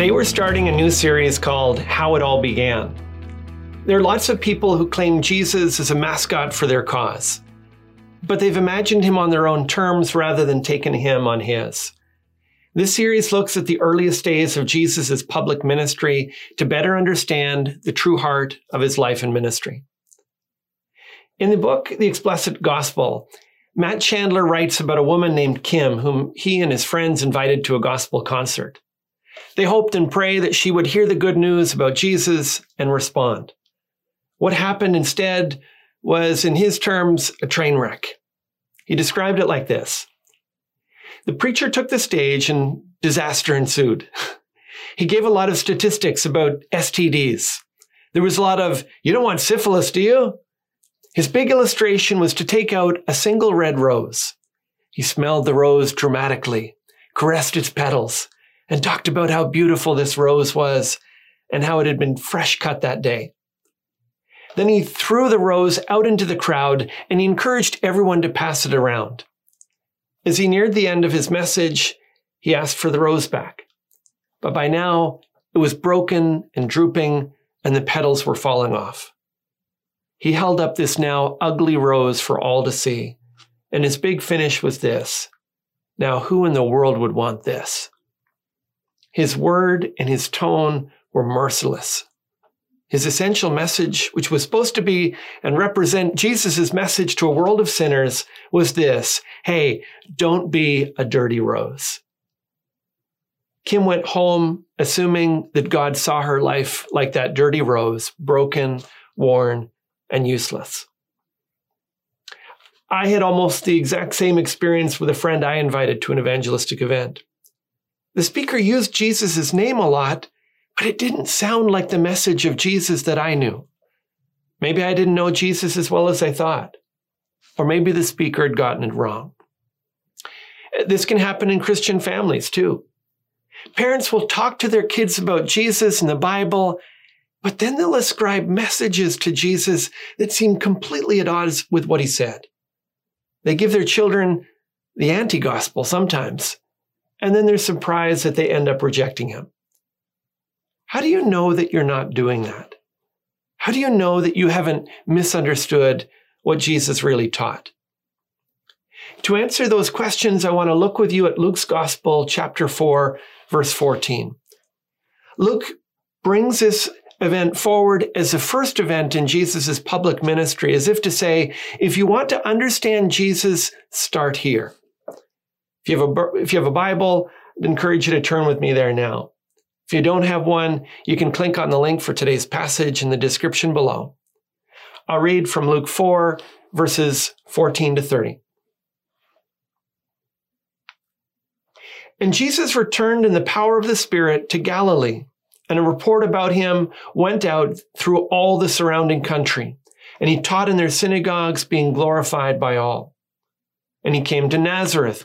Today we're starting a new series called How It All Began. There are lots of people who claim Jesus as a mascot for their cause, but they've imagined him on their own terms rather than taken him on his. This series looks at the earliest days of Jesus' public ministry to better understand the true heart of his life and ministry. In the book, The Explicit Gospel, Matt Chandler writes about a woman named Kim, whom he and his friends invited to a gospel concert. They hoped and prayed that she would hear the good news about Jesus and respond. What happened instead was, in his terms, a train wreck. He described it like this the preacher took the stage and disaster ensued. he gave a lot of statistics about STDs. There was a lot of, you don't want syphilis, do you? His big illustration was to take out a single red rose. He smelled the rose dramatically, caressed its petals, and talked about how beautiful this rose was and how it had been fresh cut that day. Then he threw the rose out into the crowd and he encouraged everyone to pass it around. As he neared the end of his message, he asked for the rose back. But by now, it was broken and drooping, and the petals were falling off. He held up this now ugly rose for all to see, and his big finish was this. Now, who in the world would want this? His word and his tone were merciless. His essential message, which was supposed to be and represent Jesus' message to a world of sinners, was this Hey, don't be a dirty rose. Kim went home assuming that God saw her life like that dirty rose, broken, worn, and useless. I had almost the exact same experience with a friend I invited to an evangelistic event. The speaker used Jesus' name a lot, but it didn't sound like the message of Jesus that I knew. Maybe I didn't know Jesus as well as I thought, or maybe the speaker had gotten it wrong. This can happen in Christian families too. Parents will talk to their kids about Jesus and the Bible, but then they'll ascribe messages to Jesus that seem completely at odds with what he said. They give their children the anti gospel sometimes, and then they're surprised that they end up rejecting him. How do you know that you're not doing that? How do you know that you haven't misunderstood what Jesus really taught? To answer those questions, I want to look with you at Luke's Gospel, chapter 4, verse 14. Luke brings this event forward as the first event in Jesus' public ministry, as if to say, if you want to understand Jesus, start here. If you have a, if you have a Bible, I'd encourage you to turn with me there now. If you don't have one, you can click on the link for today's passage in the description below. I'll read from Luke 4, verses 14 to 30. And Jesus returned in the power of the Spirit to Galilee, and a report about him went out through all the surrounding country, and he taught in their synagogues, being glorified by all. And he came to Nazareth,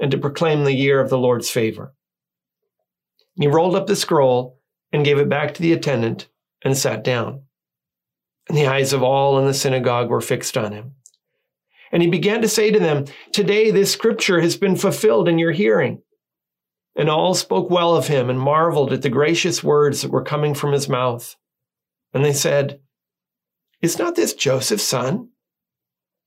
and to proclaim the year of the Lord's favor. He rolled up the scroll and gave it back to the attendant and sat down. And the eyes of all in the synagogue were fixed on him. And he began to say to them, Today this scripture has been fulfilled in your hearing. And all spoke well of him and marveled at the gracious words that were coming from his mouth. And they said, Is not this Joseph's son?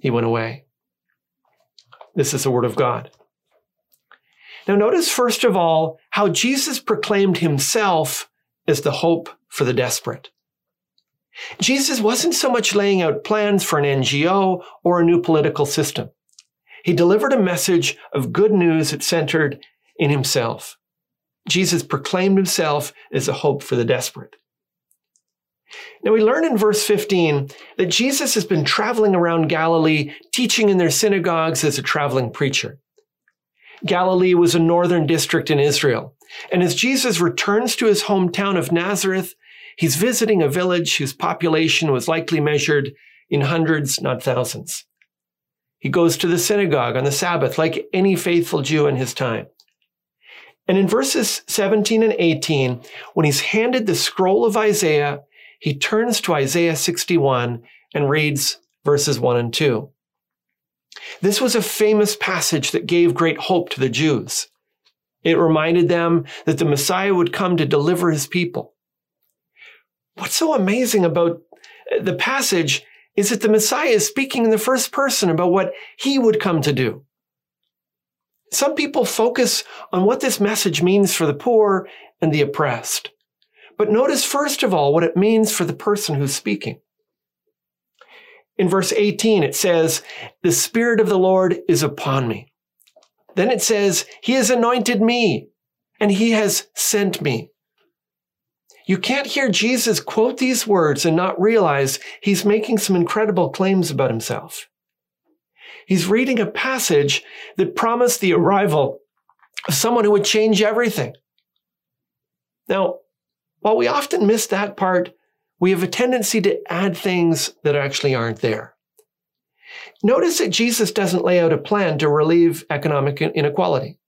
he went away. This is the word of God. Now, notice first of all how Jesus proclaimed himself as the hope for the desperate. Jesus wasn't so much laying out plans for an NGO or a new political system. He delivered a message of good news that centered in himself. Jesus proclaimed himself as a hope for the desperate. Now we learn in verse 15 that Jesus has been traveling around Galilee, teaching in their synagogues as a traveling preacher. Galilee was a northern district in Israel. And as Jesus returns to his hometown of Nazareth, he's visiting a village whose population was likely measured in hundreds, not thousands. He goes to the synagogue on the Sabbath like any faithful Jew in his time. And in verses 17 and 18, when he's handed the scroll of Isaiah, he turns to Isaiah 61 and reads verses 1 and 2. This was a famous passage that gave great hope to the Jews. It reminded them that the Messiah would come to deliver his people. What's so amazing about uh, the passage is that the Messiah is speaking in the first person about what he would come to do. Some people focus on what this message means for the poor and the oppressed. But notice first of all what it means for the person who's speaking. In verse 18, it says, The Spirit of the Lord is upon me. Then it says, He has anointed me and He has sent me. You can't hear Jesus quote these words and not realize he's making some incredible claims about himself. He's reading a passage that promised the arrival of someone who would change everything. Now, while we often miss that part, we have a tendency to add things that actually aren't there. Notice that Jesus doesn't lay out a plan to relieve economic inequality.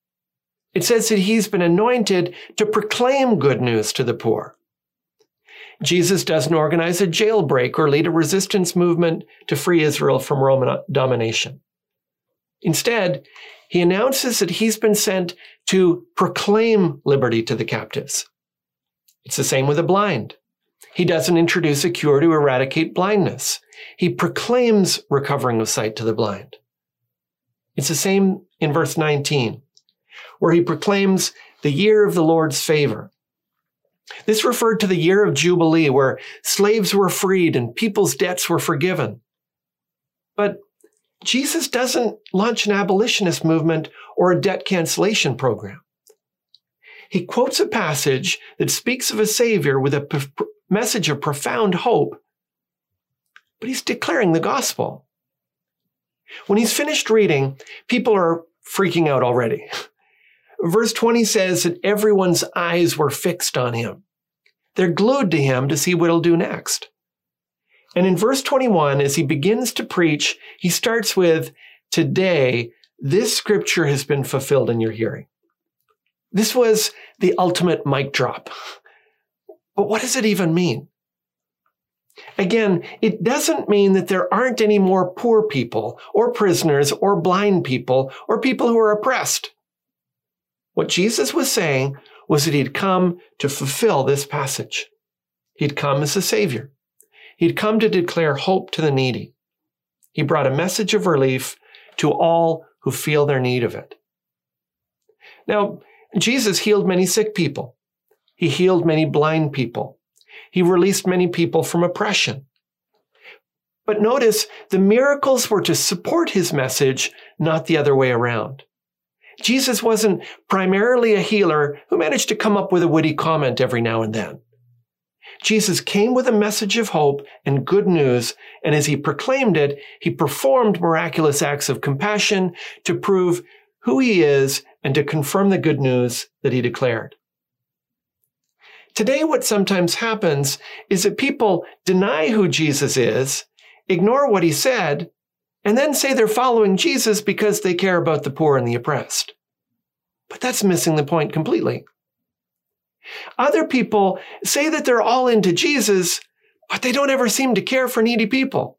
It says that he's been anointed to proclaim good news to the poor. Jesus doesn't organize a jailbreak or lead a resistance movement to free Israel from Roman uh, domination. Instead, he announces that he's been sent to proclaim liberty to the captives. It's the same with the blind. He doesn't introduce a cure to eradicate blindness. He proclaims recovering of sight to the blind. It's the same in verse 19, where he proclaims the year of the Lord's favor. This referred to the year of Jubilee, where slaves were freed and people's debts were forgiven. But Jesus doesn't launch an abolitionist movement or a debt cancellation program. He quotes a passage that speaks of a Savior with a message of profound hope, but he's declaring the gospel. When he's finished reading, people are freaking out already. Verse 20 says that everyone's eyes were fixed on him. They're glued to him to see what he'll do next. And in verse 21, as he begins to preach, he starts with, Today, this scripture has been fulfilled in your hearing. This was the ultimate mic drop. But what does it even mean? Again, it doesn't mean that there aren't any more poor people or prisoners or blind people or people who are oppressed. What Jesus was saying was that he'd come to fulfill this passage. He'd come as a savior. He'd come to declare hope to the needy. He brought a message of relief to all who feel their need of it. Now, Jesus healed many sick people. He healed many blind people. He released many people from oppression. But notice the miracles were to support his message, not the other way around. Jesus wasn't primarily a healer who managed to come up with a witty comment every now and then. Jesus came with a message of hope and good news, and as he proclaimed it, he performed miraculous acts of compassion to prove who he is and to confirm the good news that he declared. Today, what sometimes happens is that people deny who Jesus is, ignore what he said, and then say they're following Jesus because they care about the poor and the oppressed. But that's missing the point completely. Other people say that they're all into Jesus, but they don't ever seem to care for needy people.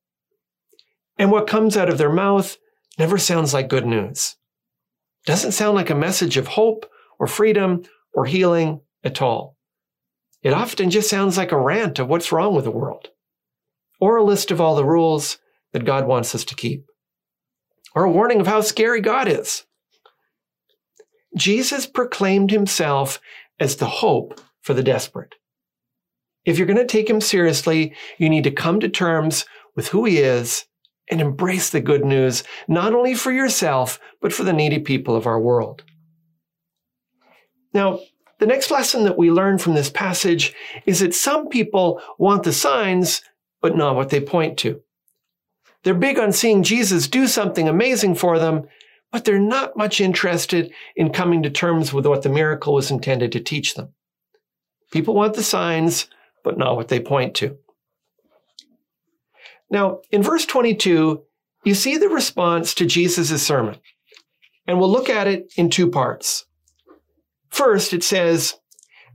And what comes out of their mouth never sounds like good news. Doesn't sound like a message of hope or freedom or healing at all. It often just sounds like a rant of what's wrong with the world, or a list of all the rules that God wants us to keep, or a warning of how scary God is. Jesus proclaimed himself as the hope for the desperate. If you're going to take him seriously, you need to come to terms with who he is and embrace the good news, not only for yourself, but for the needy people of our world. Now, the next lesson that we learn from this passage is that some people want the signs, but not what they point to. They're big on seeing Jesus do something amazing for them, but they're not much interested in coming to terms with what the miracle was intended to teach them. People want the signs, but not what they point to. Now, in verse 22, you see the response to Jesus' sermon, and we'll look at it in two parts. First, it says,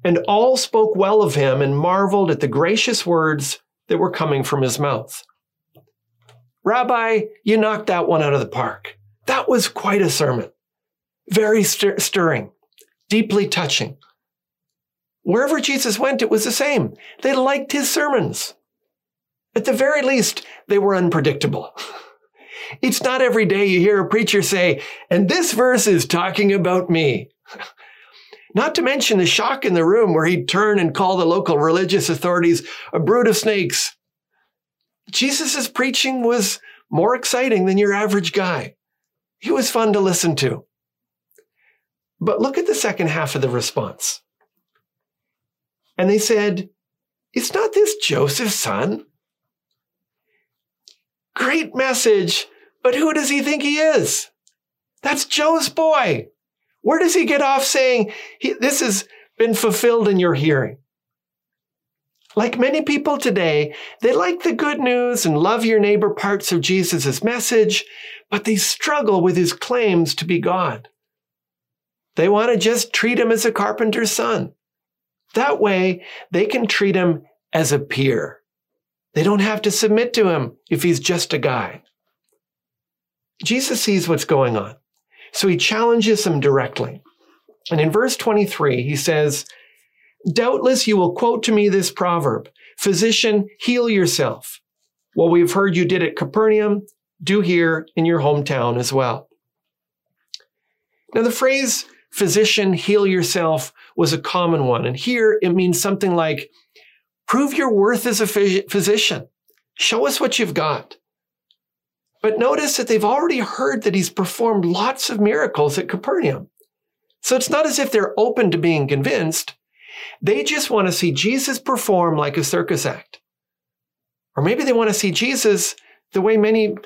And all spoke well of him and marveled at the gracious words that were coming from his mouth. Rabbi, you knocked that one out of the park. That was quite a sermon. Very stir- stirring, deeply touching. Wherever Jesus went, it was the same. They liked his sermons. At the very least, they were unpredictable. It's not every day you hear a preacher say, and this verse is talking about me. Not to mention the shock in the room where he'd turn and call the local religious authorities a brood of snakes. Jesus' preaching was more exciting than your average guy. He was fun to listen to. But look at the second half of the response. And they said, Is not this Joseph's son? Great message, but who does he think he is? That's Joe's boy. Where does he get off saying, this has been fulfilled in your hearing? Like many people today, they like the good news and love your neighbor parts of Jesus' message, but they struggle with his claims to be God. They want to just treat him as a carpenter's son. That way, they can treat him as a peer. They don't have to submit to him if he's just a guy. Jesus sees what's going on. So he challenges them directly. And in verse 23, he says, Doubtless you will quote to me this proverb Physician, heal yourself. What we've heard you did at Capernaum, do here in your hometown as well. Now, the phrase physician, heal yourself was a common one. And here it means something like prove your worth as a physician. Show us what you've got. But notice that they've already heard that he's performed lots of miracles at Capernaum. So it's not as if they're open to being convinced. They just want to see Jesus perform like a circus act. Or maybe they want to see Jesus the way many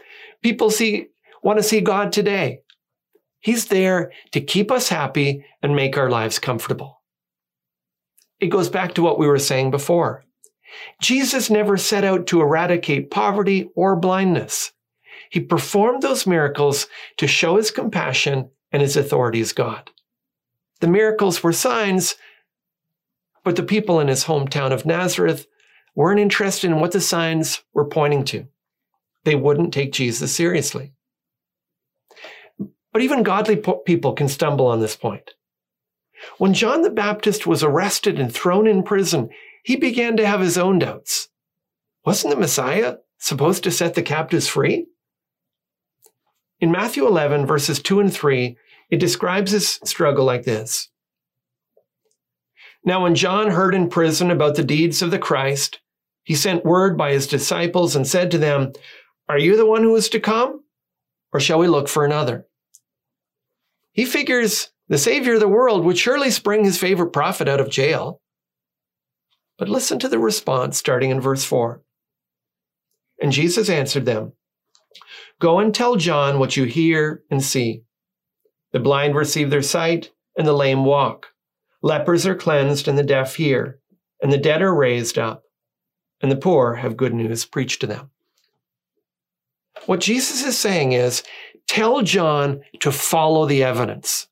people see, want to see God today. He's there to keep us happy and make our lives comfortable. It goes back to what we were saying before. Jesus never set out to eradicate poverty or blindness. He performed those miracles to show his compassion and his authority as God. The miracles were signs, but the people in his hometown of Nazareth weren't interested in what the signs were pointing to. They wouldn't take Jesus seriously. But even godly people can stumble on this point. When John the Baptist was arrested and thrown in prison, he began to have his own doubts. Wasn't the Messiah supposed to set the captives free? In Matthew 11, verses 2 and 3, it describes his struggle like this. Now, when John heard in prison about the deeds of the Christ, he sent word by his disciples and said to them, Are you the one who is to come? Or shall we look for another? He figures the Savior of the world would surely spring his favorite prophet out of jail. But listen to the response starting in verse 4. And Jesus answered them, Go and tell John what you hear and see. The blind receive their sight, and the lame walk. Lepers are cleansed, and the deaf hear, and the dead are raised up, and the poor have good news preached to them. What Jesus is saying is tell John to follow the evidence.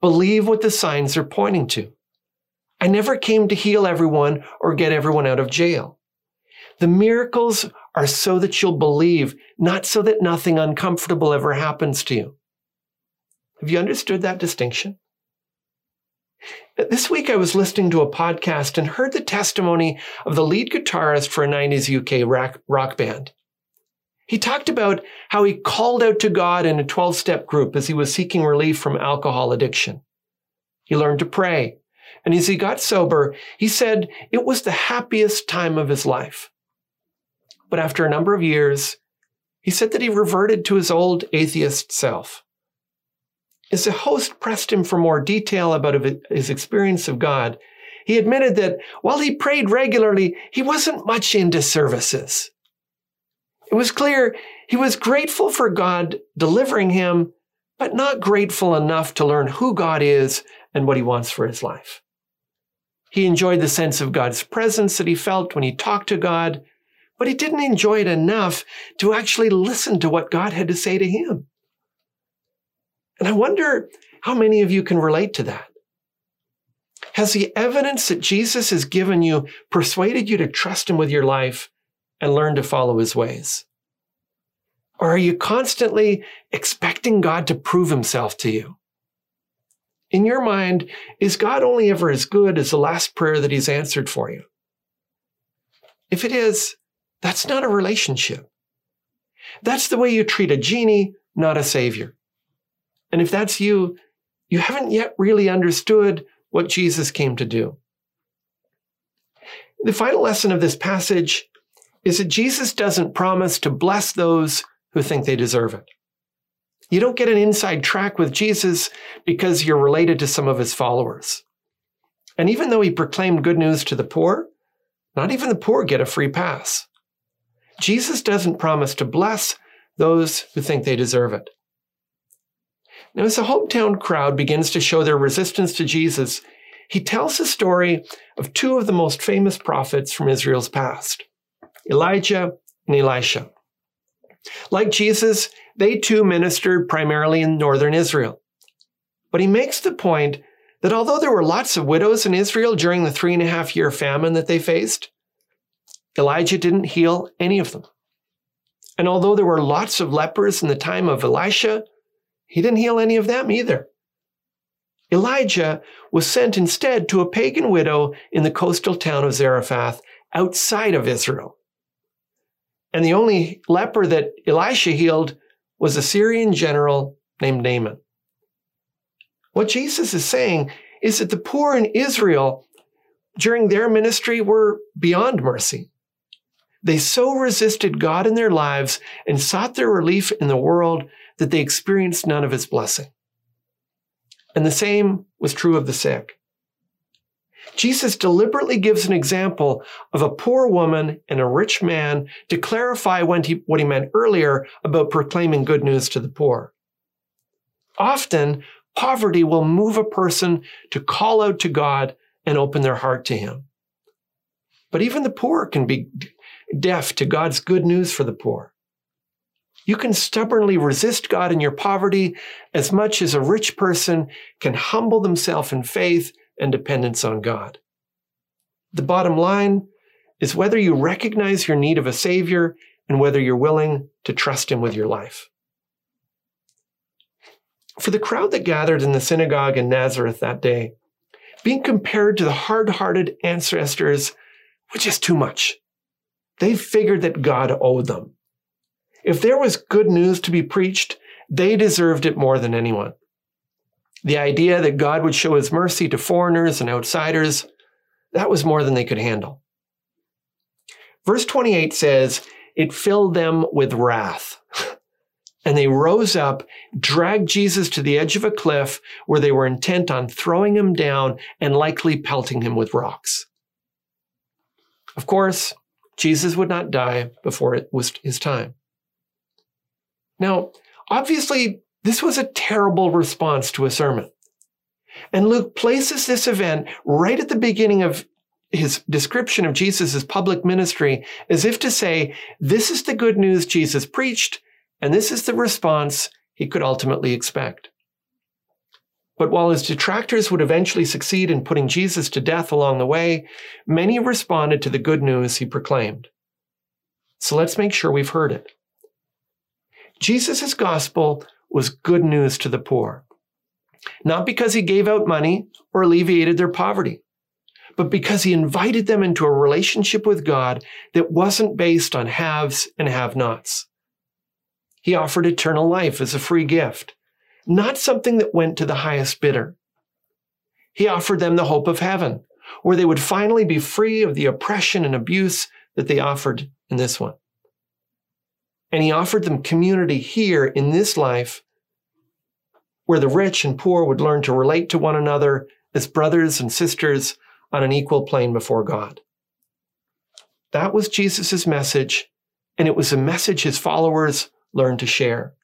Believe what the signs are pointing to. I never came to heal everyone or get everyone out of jail. The miracles are so that you'll believe, not so that nothing uncomfortable ever happens to you. Have you understood that distinction? This week I was listening to a podcast and heard the testimony of the lead guitarist for a 90s UK rock, band. He talked about how he called out to God in a 12 step group as he was seeking relief from alcohol addiction. He learned to pray. And as he got sober, he said it was the happiest time of his life. But after a number of years, he said that he reverted to his old atheist self. As the host pressed him for more detail about his experience of God, he admitted that while he prayed regularly, he wasn't much into services. It was clear he was grateful for God delivering him, but not grateful enough to learn who God is and what he wants for his life. He enjoyed the sense of God's presence that he felt when he talked to God, but he didn't enjoy it enough to actually listen to what God had to say to him. And I wonder how many of you can relate to that. Has the evidence that Jesus has given you persuaded you to trust him with your life and learn to follow his ways? Or are you constantly expecting God to prove himself to you? In your mind, is God only ever as good as the last prayer that he's answered for you? If it is, that's not a relationship. That's the way you treat a genie, not a savior. And if that's you, you haven't yet really understood what Jesus came to do. The final lesson of this passage is that Jesus doesn't promise to bless those who think they deserve it. You don't get an inside track with Jesus because you're related to some of his followers. And even though he proclaimed good news to the poor, not even the poor get a free pass. Jesus doesn't promise to bless those who think they deserve it. Now, as the hometown crowd begins to show their resistance to Jesus, he tells the story of two of the most famous prophets from Israel's past Elijah and Elisha. Like Jesus, they too ministered primarily in northern Israel. But he makes the point that although there were lots of widows in Israel during the three and a half year famine that they faced, Elijah didn't heal any of them. And although there were lots of lepers in the time of Elisha, he didn't heal any of them either. Elijah was sent instead to a pagan widow in the coastal town of Zarephath outside of Israel. And the only leper that Elisha healed was a Syrian general named Naaman. What Jesus is saying is that the poor in Israel during their ministry were beyond mercy. They so resisted God in their lives and sought their relief in the world that they experienced none of his blessing. And the same was true of the sick. Jesus deliberately gives an example of a poor woman and a rich man to clarify he, what he meant earlier about proclaiming good news to the poor. Often, poverty will move a person to call out to God and open their heart to him. But even the poor can be deaf to God's good news for the poor. You can stubbornly resist God in your poverty as much as a rich person can humble themselves in faith and dependence on God. The bottom line is whether you recognize your need of a Savior and whether you're willing to trust Him with your life. For the crowd that gathered in the synagogue in Nazareth that day, being compared to the hard hearted ancestors was just too much. They figured that God owed them. If there was good news to be preached, they deserved it more than anyone. The idea that God would show his mercy to foreigners and outsiders, that was more than they could handle. Verse 28 says, It filled them with wrath. and they rose up, dragged Jesus to the edge of a cliff where they were intent on throwing him down and likely pelting him with rocks. Of course, Jesus would not die before it was his time. Now, obviously, this was a terrible response to a sermon. And Luke places this event right at the beginning of his description of Jesus' public ministry as if to say, this is the good news Jesus preached, and this is the response he could ultimately expect. But while his detractors would eventually succeed in putting Jesus to death along the way, many responded to the good news he proclaimed. So let's make sure we've heard it. Jesus' gospel was good news to the poor, not because he gave out money or alleviated their poverty, but because he invited them into a relationship with God that wasn't based on haves and have nots. He offered eternal life as a free gift not something that went to the highest bidder. He offered them the hope of heaven, where they would finally be free of the oppression and abuse that they offered in this one. And he offered them community here in this life, where the rich and poor would learn to relate to one another as brothers and sisters on an equal plane before God. That was Jesus' message, and it was a message his followers learned to share.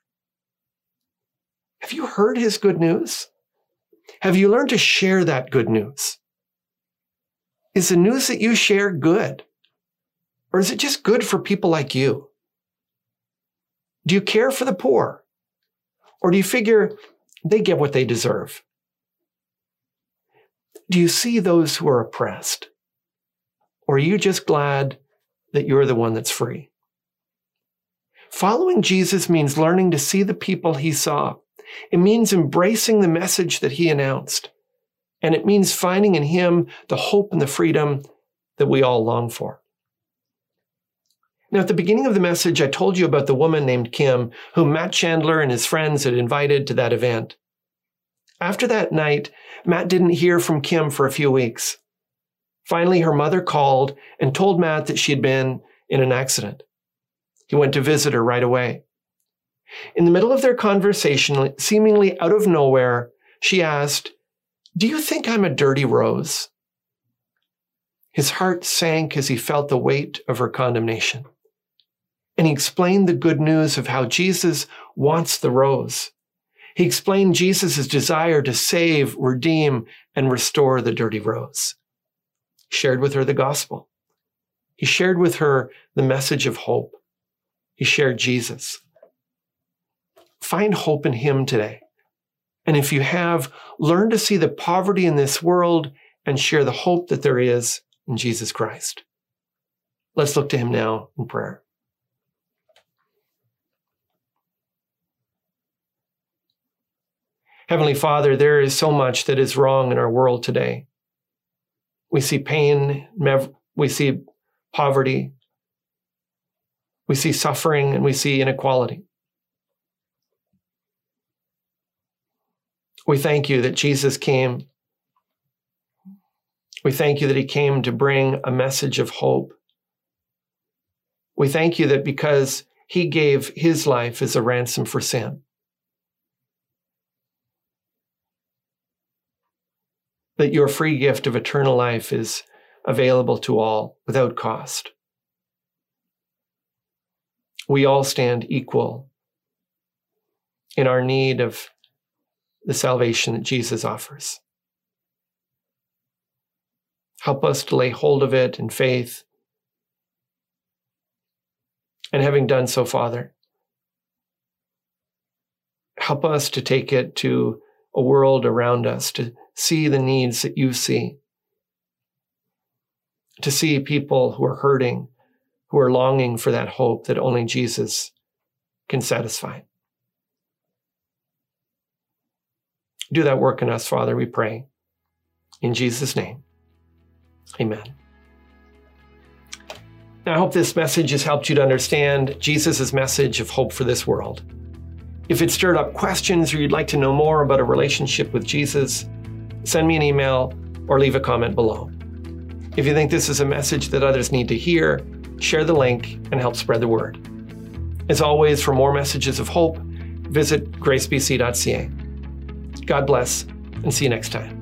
Have you heard his good news? Have you learned to share that good news? Is the news that you share good? Or is it just good for people like you? Do you care for the poor? Or do you figure they get what they deserve? Do you see those who are oppressed? Or are you just glad that you're the one that's free? Following Jesus means learning to see the people he saw it means embracing the message that he announced. And it means finding in him the hope and the freedom that we all long for. Now, at the beginning of the message, I told you about the woman named Kim, whom Matt Chandler and his friends had invited to that event. After that night, Matt didn't hear from Kim for a few weeks. Finally, her mother called and told Matt that she had been in an accident. He went to visit her right away. In the middle of their conversation, seemingly out of nowhere, she asked, Do you think I'm a dirty rose? His heart sank as he felt the weight of her condemnation. And he explained the good news of how Jesus wants the rose. He explained Jesus' desire to save, redeem, and restore the dirty rose. He shared with her the gospel. He shared with her the message of hope. He shared Jesus. Find hope in Him today. And if you have, learn to see the poverty in this world and share the hope that there is in Jesus Christ. Let's look to Him now in prayer. Heavenly Father, there is so much that is wrong in our world today. We see pain, we see poverty, we see suffering, and we see inequality. We thank you that Jesus came. We thank you that he came to bring a message of hope. We thank you that because he gave his life as a ransom for sin, that your free gift of eternal life is available to all without cost. We all stand equal in our need of the salvation that Jesus offers. Help us to lay hold of it in faith. And having done so, Father, help us to take it to a world around us, to see the needs that you see, to see people who are hurting, who are longing for that hope that only Jesus can satisfy. Do that work in us, Father, we pray. In Jesus' name, amen. Now, I hope this message has helped you to understand Jesus' message of hope for this world. If it stirred up questions or you'd like to know more about a relationship with Jesus, send me an email or leave a comment below. If you think this is a message that others need to hear, share the link and help spread the word. As always, for more messages of hope, visit gracebc.ca. God bless, and see you next time.